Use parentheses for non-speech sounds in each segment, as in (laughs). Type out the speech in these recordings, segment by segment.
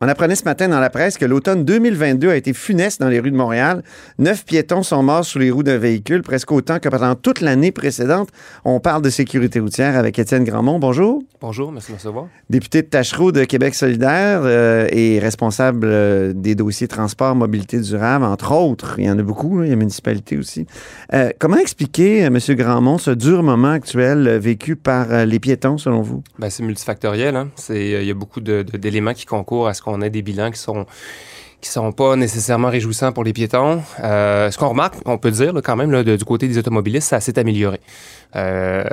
On apprenait ce matin dans la presse que l'automne 2022 a été funeste dans les rues de Montréal. Neuf piétons sont morts sous les roues d'un véhicule, presque autant que pendant toute l'année précédente. On parle de sécurité routière avec Étienne Grandmont. Bonjour. Bonjour, merci de me recevoir. Député de Tachereau de Québec solidaire euh, et responsable euh, des dossiers transport, mobilité durable, entre autres. Il y en a beaucoup, là, il y a municipalité aussi. Euh, comment expliquer, M. Grandmont, ce dur moment actuel vécu par les piétons, selon vous? Ben, c'est multifactoriel. Hein? C'est, il y a beaucoup de- de- d'éléments qui concourent à ce qu'on ait des bilans qui sont qui sont pas nécessairement réjouissants pour les piétons. Euh, ce qu'on remarque, on peut dire là, quand même là, de- du côté des automobilistes, ça s'est amélioré. Euh,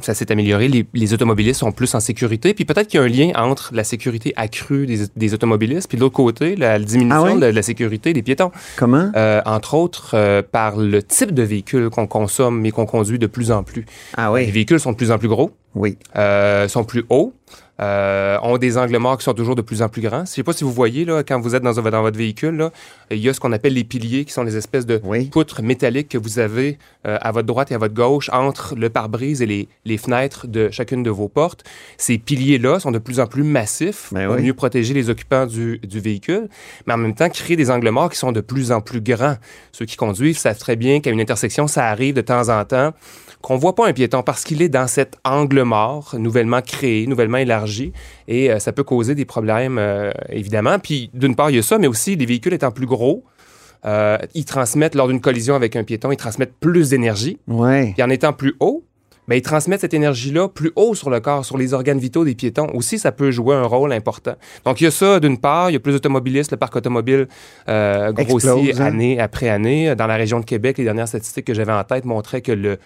ça s'est amélioré. Les, les automobilistes sont plus en sécurité. Puis peut-être qu'il y a un lien entre la sécurité accrue des, des automobilistes, puis de l'autre côté, la diminution Ah oui? de, la sécurité des piétons. Comment? Euh, entre autres, par le type de véhicule qu'on consomme et qu'on conduit de plus en plus. Ah Les oui. véhicules sont de plus en plus gros. Oui. sont plus hauts, euh, ont des angles morts qui sont toujours de plus en plus grands. Je sais pas si vous voyez, là, quand vous êtes dans, dans votre véhicule, là, il y a ce qu'on appelle les piliers, qui sont les espèces de Oui. poutres métalliques que vous avez euh, à votre droite et à votre gauche entre le pare-brise et les, les fenêtres de chacune de vos portes. Ces piliers-là sont de plus en plus massifs Ben pour oui. mieux protéger les occupants du, du véhicule, mais en même temps créer des angles morts qui sont de plus en plus grands. Ceux qui conduisent savent très bien qu'à une intersection, ça arrive de temps en temps qu'on voit pas un piéton parce qu'il est dans cet angle mort, nouvellement créé, nouvellement élargi, et euh, ça peut causer des problèmes, euh, évidemment. Puis, d'une part, il y a ça, mais aussi, les véhicules étant plus gros, euh, ils transmettent, lors d'une collision avec un piéton, ils transmettent plus d'énergie. Oui. Puis, en étant plus haut, ben, ils transmettent cette énergie-là plus haut sur le corps, sur les organes vitaux des piétons. Aussi, ça peut jouer un rôle important. Donc, il y a ça, d'une part, il y a plus d'automobilistes, le parc automobile euh, grossit hein? année après année. Dans la région de Québec, les dernières statistiques que j'avais en tête montraient que le,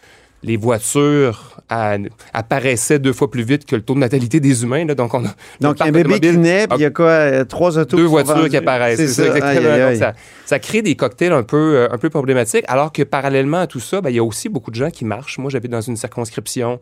les voitures à- apparaissaient deux fois plus vite que le taux de natalité des humains. là. Donc, on a, Donc, il y a parc un bébé qui naît, puis il y a quoi? euh, trois autos deux qui voitures vendues? qui apparaissent. C'est ça. exactement. Aïe, aïe, Donc, ça, ça crée des cocktails un peu, euh, un peu problématiques, alors que parallèlement à tout ça, ben, il y a aussi beaucoup de gens qui marchent. Moi, j'habite dans une circonscription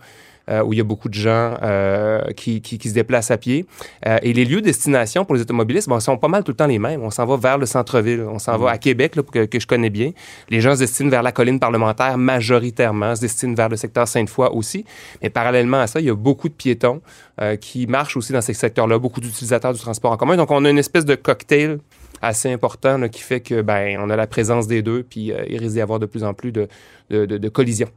où il y a beaucoup de gens euh, qui, qui, qui se déplacent à pied. Euh, et les lieux de destination pour les automobilistes, bon, sont pas mal tout le temps les mêmes. On s'en va vers le centre-ville. On s'en Mm. va à Québec, là, que, que je connais bien. Les gens se destinent vers la colline parlementaire majoritairement, se destinent vers le secteur Sainte-Foy aussi. Mais parallèlement à ça, il y a beaucoup de piétons euh, qui marchent aussi dans ces secteurs-là, beaucoup d'utilisateurs du transport en commun. Donc, on a une espèce de cocktail assez important là, qui fait que ben on a la présence des deux, puis euh, il risque d'y avoir de plus en plus de, de, de- de collisions.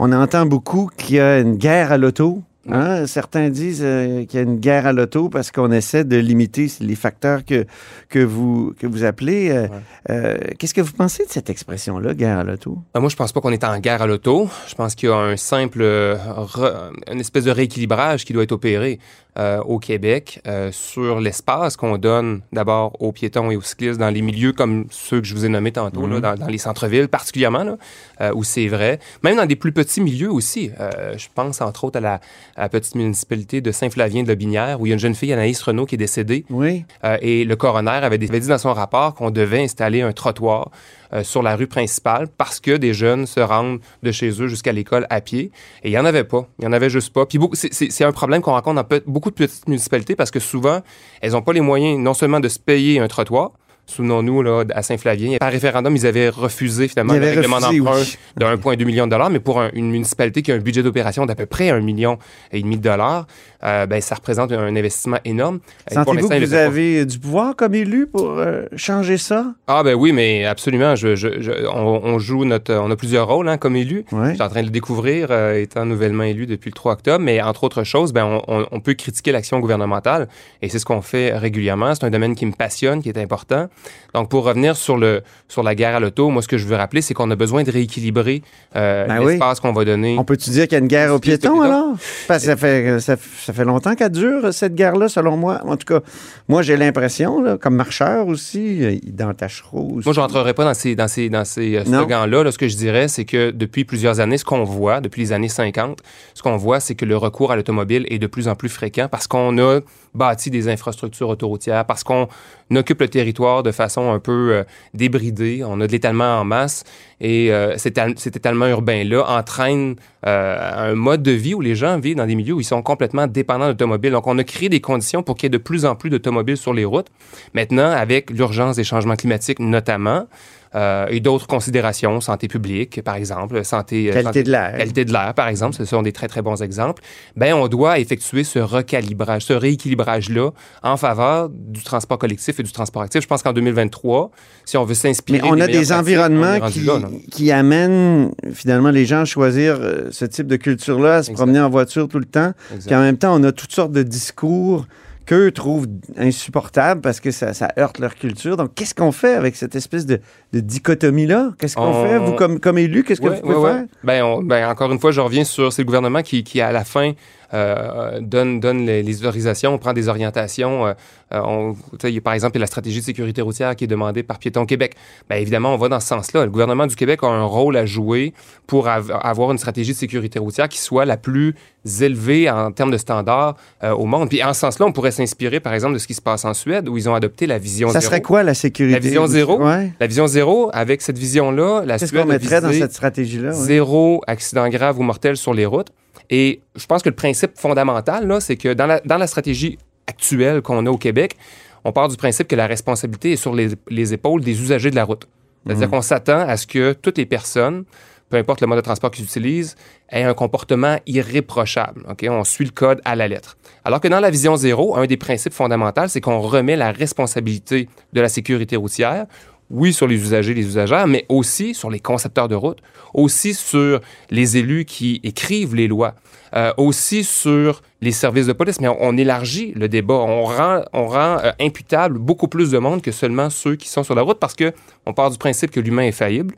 On entend beaucoup qu'il y a une guerre à l'auto. Hein? Certains disent euh, qu'il y a une guerre à l'auto parce qu'on essaie de limiter les facteurs que, que, vous, que vous appelez. Euh, Ouais. euh, Qu'est-ce que vous pensez de cette expression-là, guerre à l'auto? Ben, moi, je pense pas qu'on est en guerre à l'auto. Je pense qu'il y a un simple, une espèce de rééquilibrage qui doit être opéré euh, au Québec euh, sur l'espace qu'on donne d'abord aux piétons et aux cyclistes dans les milieux comme ceux que je vous ai nommés tantôt, là, dans, dans les centres-villes particulièrement, là, euh, où c'est vrai. Même dans des plus petits milieux aussi. Je pense entre autres à la, à la petite municipalité de Saint-Flavien de Lobinière, où il y a une jeune fille, Anaïs Renault, qui est décédée. Oui. Et le coroner avait, avait dit dans son rapport qu'on devait installer un trottoir euh, sur la rue principale parce que des jeunes se rendent de chez eux jusqu'à l'école à pied. Et il n'y en avait pas. Il n'y en avait juste pas. Puis beaucoup- c'est- un problème qu'on rencontre dans pe- de petites municipalités parce que souvent, elles n'ont pas les moyens non seulement de se payer un trottoir, Souvenons-nous, là, à Saint-Flavien, par référendum, ils avaient refusé finalement le règlement d'emprunt oui. de 1,2 million de dollars, mais pour un- une municipalité qui a un budget d'opération d'à peu près 1 million et demi de dollars, euh, ben, ça représente un investissement énorme. Sentez-vous que vous avez du pouvoir comme élu pour euh, changer ça? Ah ben oui, mais absolument. Je, je- je- on, on joue notre, on a plusieurs rôles hein, comme élu. Oui. Je suis en train de le découvrir, euh, étant nouvellement élu depuis le 3 octobre. Mais entre autres choses, ben on, on- on peut critiquer l'action gouvernementale et c'est ce qu'on fait régulièrement. C'est un domaine qui me passionne, qui est important. Donc pour revenir sur le sur la guerre à l'auto, moi ce que je veux rappeler, c'est qu'on a besoin de rééquilibrer euh, Ben oui. l'espace qu'on va donner. On peut-tu dire qu'il y a une guerre aux piétons, piétons. alors? Parce que ça fait, ça, ça fait longtemps qu'elle dure, cette guerre-là, selon moi. En tout cas, moi, j'ai l'impression, comme marcheur aussi, euh, dans Tachereau aussi. Moi, je rentrerai pas dans ces, dans ces, dans ces euh, slogans-là. Là, ce que je dirais, c'est que depuis plusieurs années, ce qu'on voit, depuis les années 50, ce qu'on voit, c'est que le recours à l'automobile est de plus en plus fréquent parce qu'on a bâti des infrastructures autoroutières, parce qu'on occupe le territoire de façon un peu euh, débridée, on a de l'étalement en masse et euh, cet, cet étalement urbain-là entraîne euh, un mode de vie où les gens vivent dans des milieux où ils sont complètement dépendants d'automobiles. Donc, on a créé des conditions pour qu'il y ait de plus en plus d'automobiles sur les routes. Maintenant, avec l'urgence des changements climatiques notamment, euh, et d'autres considérations, santé publique, par exemple, santé... Qualité de l'air. Qualité de l'air, par exemple, ce sont des très, très bons exemples. Ben, on doit effectuer ce recalibrage, ce rééquilibrage-là en faveur du transport collectif et du transport actif. Je pense qu'en 2023, si on veut s'inspirer... Mais on a des environnements qui, qui, amènent finalement les gens à choisir ce type de culture-là, à se promener en voiture tout le temps. Puis en même temps, on a toutes sortes de discours qu'eux trouvent insupportables parce que ça, heurte leur culture. Donc, qu'est-ce qu'on fait avec cette espèce de, dichotomie-là? Qu'est-ce qu'on fait, vous, comme, comme élu? Qu'est-ce que vous pouvez faire? Ben, ben, encore une fois, je reviens sur c'est le gouvernement qui, qui, à la fin, euh, donne, donne les, autorisations, on prend des orientations. Euh, euh on, par exemple, il y a la stratégie de sécurité routière qui est demandée par Piéton Québec. Bien évidemment, on va dans ce sens-là. Le gouvernement du Québec a un rôle à jouer pour avoir une stratégie de sécurité routière qui soit la plus élevée en termes de standards euh, au monde. Puis en ce sens-là, on pourrait s'inspirer, par exemple, de ce qui se passe en Suède, où ils ont adopté la vision zéro. Ça serait quoi la sécurité? La vision zéro? La vision zéro, avec cette vision-là, la Qu'est-ce qu'on mettrait dans cette stratégie-là? Zéro accident grave ou mortel sur les routes. Et je pense que le principe fondamental, là, c'est que dans la, dans la stratégie actuelle qu'on a au Québec, on part du principe que la responsabilité est sur les, les épaules des usagers de la route. C'est-à-dire mhm. qu'on s'attend à ce que toutes les personnes, peu importe le mode de transport qu'ils utilisent, aient un comportement irréprochable. On suit le code à la lettre. Alors que dans la vision zéro, un des principes fondamentaux, c'est qu'on remet la responsabilité de la sécurité routière oui, sur les usagers, les usagères, mais aussi sur les concepteurs de route, aussi sur les élus qui écrivent les lois, euh, aussi sur les services de police. Mais on, élargit le débat, on rend, on rend euh, imputable beaucoup plus de monde que seulement ceux qui sont sur la route parce que on part du principe que l'humain est faillible.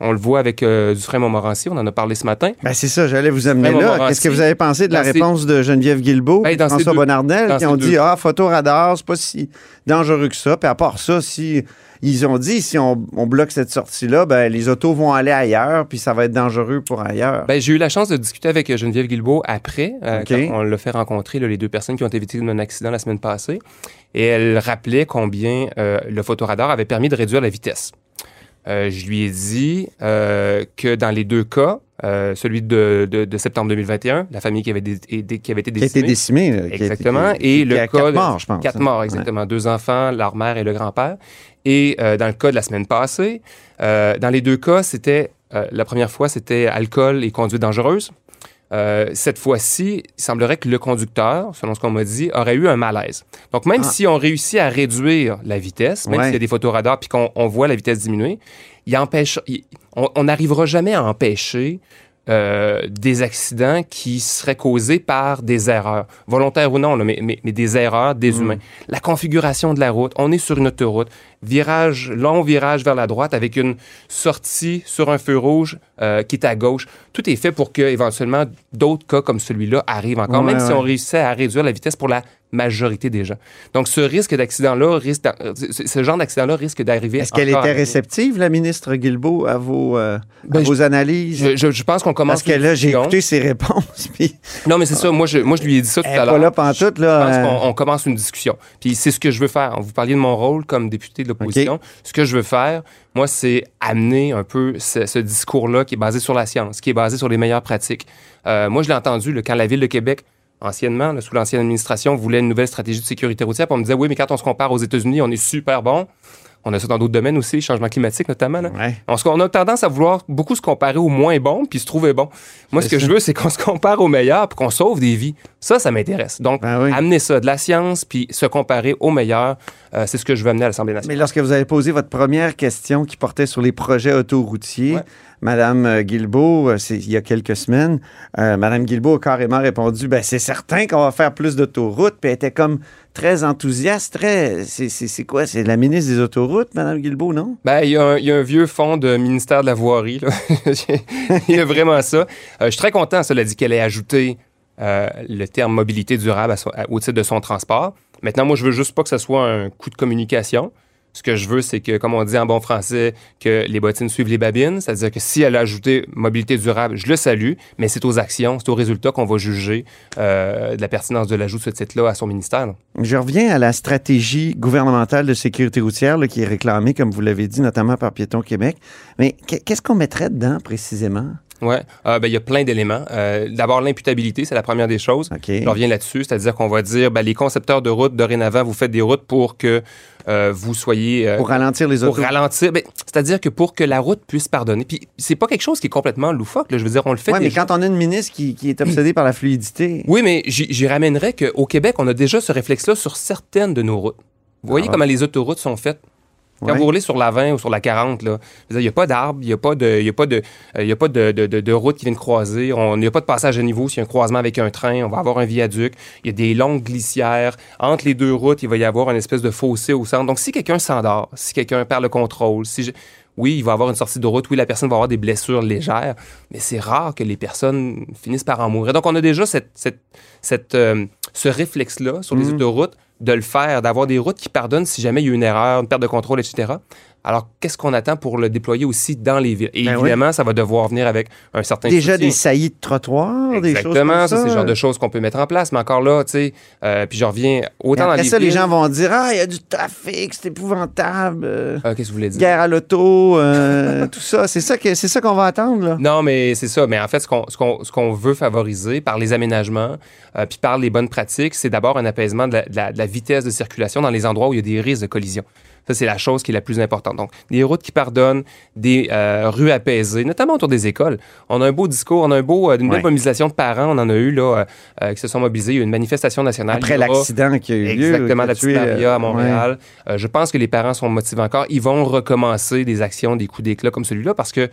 On le voit avec euh, Dufresne Montmorency, on en a parlé ce matin. Ben c'est ça, j'allais vous amener là. Qu'est-ce que vous avez pensé de la réponse de Geneviève Guilbeault et ben, François Bonnardel qui ont dit Ah, photo-radar, c'est pas si dangereux que ça. Puis à part ça, si ils ont dit si on, bloque cette sortie-là, ben, les autos vont aller ailleurs, puis ça va être dangereux pour ailleurs. Ben, j'ai eu la chance de discuter avec Geneviève Guilbeault après. Euh, on l'a fait rencontrer les deux personnes qui ont été victimes d'un accident la semaine passée. Et elle rappelait combien euh, le photoradar avait permis de réduire la vitesse. Euh, je lui ai dit que dans les deux cas, celui de, septembre 2021, la famille qui avait, qui avait été décimée. Qui a été décimée. Exactement. et le cas. Quatre morts, je pense. Quatre morts, exactement. Deux enfants, leur mère et le grand-père. Et euh, dans le cas de la semaine passée, euh, dans les deux cas, c'était euh, la première fois, c'était alcool et conduite dangereuse. Cette fois-ci, il semblerait que le conducteur, selon ce qu'on m'a dit, aurait eu un malaise. Donc, même ah. si on réussit à réduire la vitesse, même s'il y a des photoradars puis qu'on voit la vitesse diminuer, il empêche, on n'arrivera jamais à empêcher euh, des accidents qui seraient causés par des erreurs, volontaires ou non, mais, mais, des erreurs des mm. humains. La configuration de la route, on est sur une autoroute, virage, long virage vers la droite avec une sortie sur un feu rouge euh, qui est à gauche. Tout est fait pour que éventuellement d'autres cas comme celui-là arrivent encore, même si on réussissait à réduire la vitesse pour la majorité des gens. Donc, ce risque d'accident-là, risque ce genre d'accident-là risque d'arriver. Est-ce qu'elle était réceptive, la ministre Guilbeault, à vos, euh, ben, vos analyses? Je, pense qu'on commence. Parce que là, j'ai écouté ses réponses. (laughs) Non, mais c'est ça. Moi je, moi, je lui ai dit ça tout à l'heure. là, pantoute, là. Je pense qu'on commence une discussion. Puis c'est ce que je veux faire. Vous parliez de mon rôle comme député de l'opposition. Ce que je veux faire, moi, c'est amener un peu ce, discours-là qui est basé sur la science, qui est basé sur les meilleures pratiques. Euh, moi, je l'ai entendu quand la Ville de Québec anciennement, sous l'ancienne administration, voulait une nouvelle stratégie de sécurité routière. Puis on me disait, oui, mais quand on se compare aux États-Unis, on est super bon. On a ça dans d'autres domaines aussi, changement climatique notamment. On, a tendance à vouloir beaucoup se comparer au moins bon puis se trouver bon. Moi, ce que je veux, c'est qu'on se compare au meilleur puis qu'on sauve des vies. Ça, ça m'intéresse. Donc, ben amener ça, de la science puis se comparer au meilleur, euh, c'est ce que je veux amener à l'Assemblée nationale. Mais lorsque vous avez posé votre première question qui portait sur les projets autoroutiers, Madame euh, Guilbeault, euh, il y a quelques semaines, Madame Guilbeault a carrément répondu ben, c'est certain qu'on va faire plus d'autoroutes. Puis elle était comme très enthousiaste, très. C'est quoi C'est la ministre des Autoroutes, Mme Guilbeault, non? Ben, il y, a un vieux fonds de ministère de la Voirie. (laughs) il y a vraiment ça. je suis très content, cela dit, qu'elle ait ajouté le terme mobilité durable au titre de son transport. Maintenant, moi, je veux juste pas que ce soit un coup de communication. Ce que je veux, c'est que, comme on dit en bon français, que les bottines suivent les babines. C'est-à-dire que si elle a ajouté mobilité durable, je le salue, mais c'est aux actions, c'est aux résultats qu'on va juger euh, de la pertinence de l'ajout de ce titre-là à son ministère. Je reviens à la stratégie gouvernementale de sécurité routière qui est réclamée, comme vous l'avez dit, notamment par Piéton Québec. Mais qu'est-ce qu'on mettrait dedans précisément? Ouais, euh, ben, il y a plein d'éléments. Euh, D'abord, l'imputabilité, c'est la première des choses. OK. Je reviens là-dessus, c'est-à-dire qu'on va dire, ben, les concepteurs de routes, dorénavant, vous faites des routes pour que euh, vous soyez... Pour ralentir les pour autos. ralentir, ben, c'est-à-dire que pour que la route puisse pardonner. Puis c'est pas quelque chose qui est complètement loufoque. Là. Je veux dire, on le fait. Oui, mais quand on a une ministre qui, qui est obsédée par la fluidité. Oui, mais j'y j'y ramènerais qu'au Québec, on a déjà ce réflexe-là sur certaines de nos routes. Vous voyez Ah. comment les autoroutes sont faites? Quand Ouais. vous roulez sur la 20 ou sur la 40, là, je veux dire, il n'y a pas d'arbres, il n'y a pas de, il y a pas de, euh, il y a pas de, de, de- de route qui viennent croiser, on- il n'y a pas de passage à niveau. S'il y a un croisement avec un train, on va avoir un viaduc. Il y a des longues glissières. Entre les deux routes, il va y avoir une espèce de fossé au centre. Donc, si quelqu'un s'endort, si quelqu'un perd le contrôle, si je- oui, il va avoir une sortie de route, oui, la personne va avoir des blessures légères, mais c'est rare que les personnes finissent par en mourir. Donc, on a déjà cette, cette, cette, euh, ce réflexe-là sur les Mhm. autoroutes de le faire, d'avoir des routes qui pardonnent si jamais il y a une erreur, une perte de contrôle, etc. Alors, qu'est-ce qu'on attend pour le déployer aussi dans les villes? Et Ben évidemment, ça va devoir venir avec un certain Déjà soutien. des saillis de trottoirs, des choses Exactement, comme ça, ça. c'est le genre de choses qu'on peut mettre en place. Mais encore là, tu sais, euh, puis je reviens autant dans après les ça, les gens vont dire Ah, il y a du trafic, c'est épouvantable. euh, Euh, Qu'est-ce que vous voulez dire? guerre à l'auto, euh, (laughs) tout ça. C'est ça que- c'est ça qu'on va attendre, là. Non, mais c'est ça. Mais en fait, ce qu'on ce qu'on- ce qu'on veut favoriser par les aménagements, euh, puis par les bonnes pratiques, c'est d'abord un apaisement de la, de la- de la vitesse de circulation dans les endroits où il y a des risques de collision. Ça, c'est la chose qui est la plus importante. Donc, des routes qui pardonnent, des euh, rues apaisées, notamment autour des écoles. On a un beau discours, on a un beau, euh, une belle Ouais. mobilisation de parents. On en a eu, là, euh, qui se sont mobilisés. Il y a eu une manifestation nationale. Après l'accident qui a eu lieu. Exactement, la petite Maria à Montréal. Je pense que les parents sont motivés encore. Ils vont recommencer des actions, des coups d'éclat comme celui-là parce que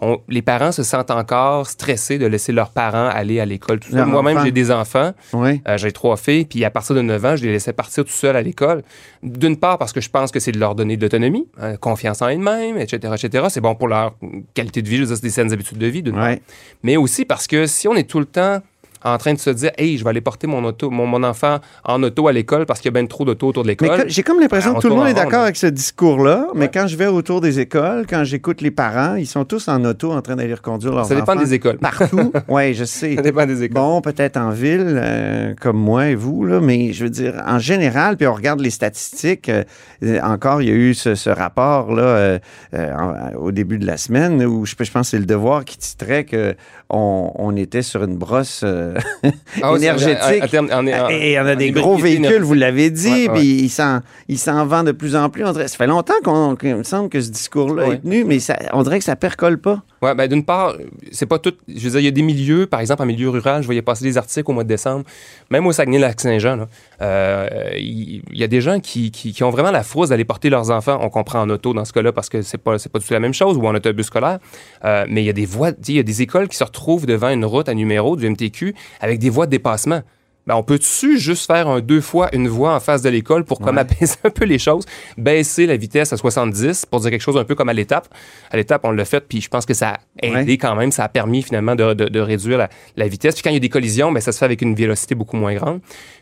on- les parents se sentent encore stressés de laisser leurs parents aller à l'école. tout Moi-même, j'ai des enfants. Ouais. Euh, j'ai trois filles, puis à partir de 9 ans, je les laissais partir tout seul à l'école. D'une part, parce que je pense que c'est de leur donner de l'autonomie, hein, confiance en elles-mêmes, etc., etc. C'est bon pour leur qualité de vie, je veux dire, c'est des saines habitudes de vie, d'une part. Ouais. Mais aussi parce que si on est tout le temps en train de se dire, hey, je vais aller porter mon, auto, mon, mon enfant en auto à l'école parce qu'il y a bien trop d'auto autour de l'école. j'ai comme l'impression Ben, que tout le on monde est d'accord avec ce discours-là, mais Ouais. quand je vais autour des écoles, quand j'écoute les parents, ils sont tous en auto en train d'aller reconduire leurs Ça dépend enfants des écoles. partout. (laughs) oui, je sais. Ça dépend des écoles. Bon, peut-être en ville, euh, comme moi et vous, là, mais je veux dire, en général, puis on regarde les statistiques, euh, euh, encore, il y a eu ce, ce rapport là, euh, en- au début de la semaine où je, je pense que c'est le devoir qui titrait que on, on était sur une brosse euh, (laughs) Ah énergétique. en- en- et il y en a en des gros véhicules, vous l'avez dit, Ouais, ouais. puis il s'en, il s'en vend de plus en plus. On dirait- ça fait longtemps qu'on, qu'il me semble que ce discours-là Ouais. est tenu, mais ça, on dirait que ça percole pas. Ouais, ben d'une part, c'est pas tout. Je veux dire, il y a des milieux, par exemple, en milieu rural, je voyais passer des articles au mois de décembre, même au Saguenay-Lac-Saint-Jean, euh, il y, a des gens qui, qui, ont vraiment la frousse d'aller porter leurs enfants. On comprend en auto dans ce cas-là parce que c'est pas, pas du tout la même chose ou en autobus scolaire. Euh, mais il y a des voies, il y a des écoles qui se retrouvent devant une route à numéro du MTQ avec des voies de dépassement. Ben, on peut-tu juste faire un deux fois une voie en face de l'école pour comme Ouais. apaiser (laughs) un peu les choses, baisser la vitesse à 70 pour dire quelque chose un peu comme à l'étape. À l'étape, on l'a fait, puis je pense que ça a aidé Ouais. quand même, ça a permis finalement de, de- de réduire la, la vitesse. Puis quand il y a des collisions, ben, ça se fait avec une vélocité beaucoup moins grande.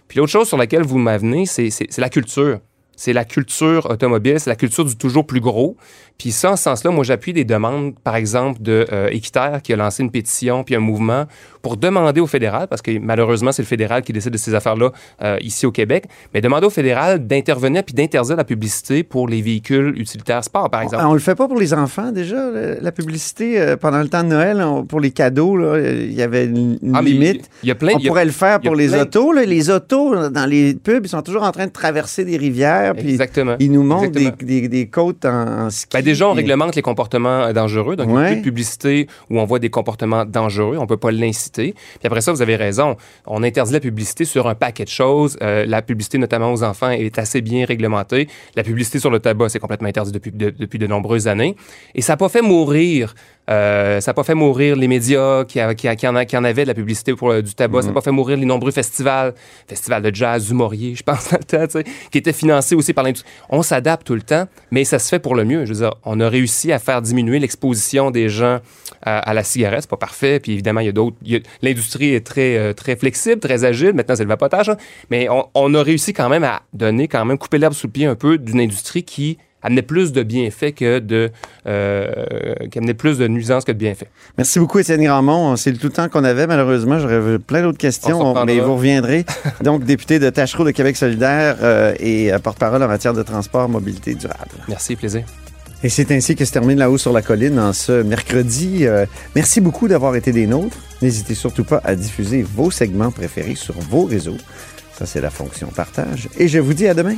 Puis l'autre chose sur laquelle vous c'est- c'est la culture. C'est la culture automobile, c'est la culture du toujours plus gros. Puis ça, en ce sens-là, moi, j'appuie des demandes, par exemple, de euh, Équiterre qui a lancé une pétition puis un mouvement pour demander au fédéral, parce que malheureusement, c'est le fédéral qui décide de ces affaires-là euh, ici au Québec, mais demander au fédéral d'intervenir puis d'interdire la publicité pour les véhicules utilitaires sport, par exemple. On, on le fait pas pour les enfants déjà, la publicité euh, pendant le temps de Noël, on- pour les cadeaux, là, il y avait une, une Ah, limite. Il y a plein On y a- pourrait le faire y pour les autos. là. Les autos, dans les pubs, ils sont toujours en train de traverser des rivières, puis Exactement. ils nous montrent des, des- des côtes en, en ski. Ben déjà, on réglemente les comportements dangereux. Donc, il n'y a Ouais. plus de publicité où on voit des comportements dangereux. On ne peut pas l'inciter. Puis après ça, vous avez raison. On interdit la publicité sur un paquet de choses. Euh, la publicité, notamment aux enfants, est assez bien réglementée. La publicité sur le tabac, c'est complètement interdit depuis de, depuis de nombreuses années. Et ça n'a pas fait mourir. Euh, ça n'a pas fait mourir les médias qui, en, a- qui en avaient de la publicité pour euh, du tabac. Ça n'a pas fait mourir les nombreux festivals, festivals de jazz, humorier, je pense, (laughs) dans le temps, tu sais, qui étaient financés aussi par l'industrie. On s'adapte tout le temps, mais ça se fait pour le mieux. Je veux dire, on a réussi à faire diminuer l'exposition des gens à, à la cigarette. C'est pas parfait. Puis évidemment, il y a d'autres. L'industrie est très, euh, très flexible, très agile. Maintenant, c'est le vapotage. hein. Mais on, on a réussi quand même à donner, quand même, couper l'herbe sous le pied un peu d'une industrie qui amenait plus de bienfaits que de. euh, qui amenait plus de nuisances que de bienfaits. Merci beaucoup, Étienne Grandmont. C'est le tout le temps qu'on avait. Malheureusement, j'aurais plein d'autres On questions, mais vous reviendrez. (laughs) Donc, député de Tachereau de Québec solidaire euh, et euh, porte-parole en matière de transport, mobilité durable. Merci, plaisir. Et c'est ainsi que se termine La Haut sur la Colline en ce mercredi. Euh, merci beaucoup d'avoir été des nôtres. N'hésitez surtout pas à diffuser vos segments préférés sur vos réseaux. Ça, c'est la fonction partage. Et je vous dis à demain.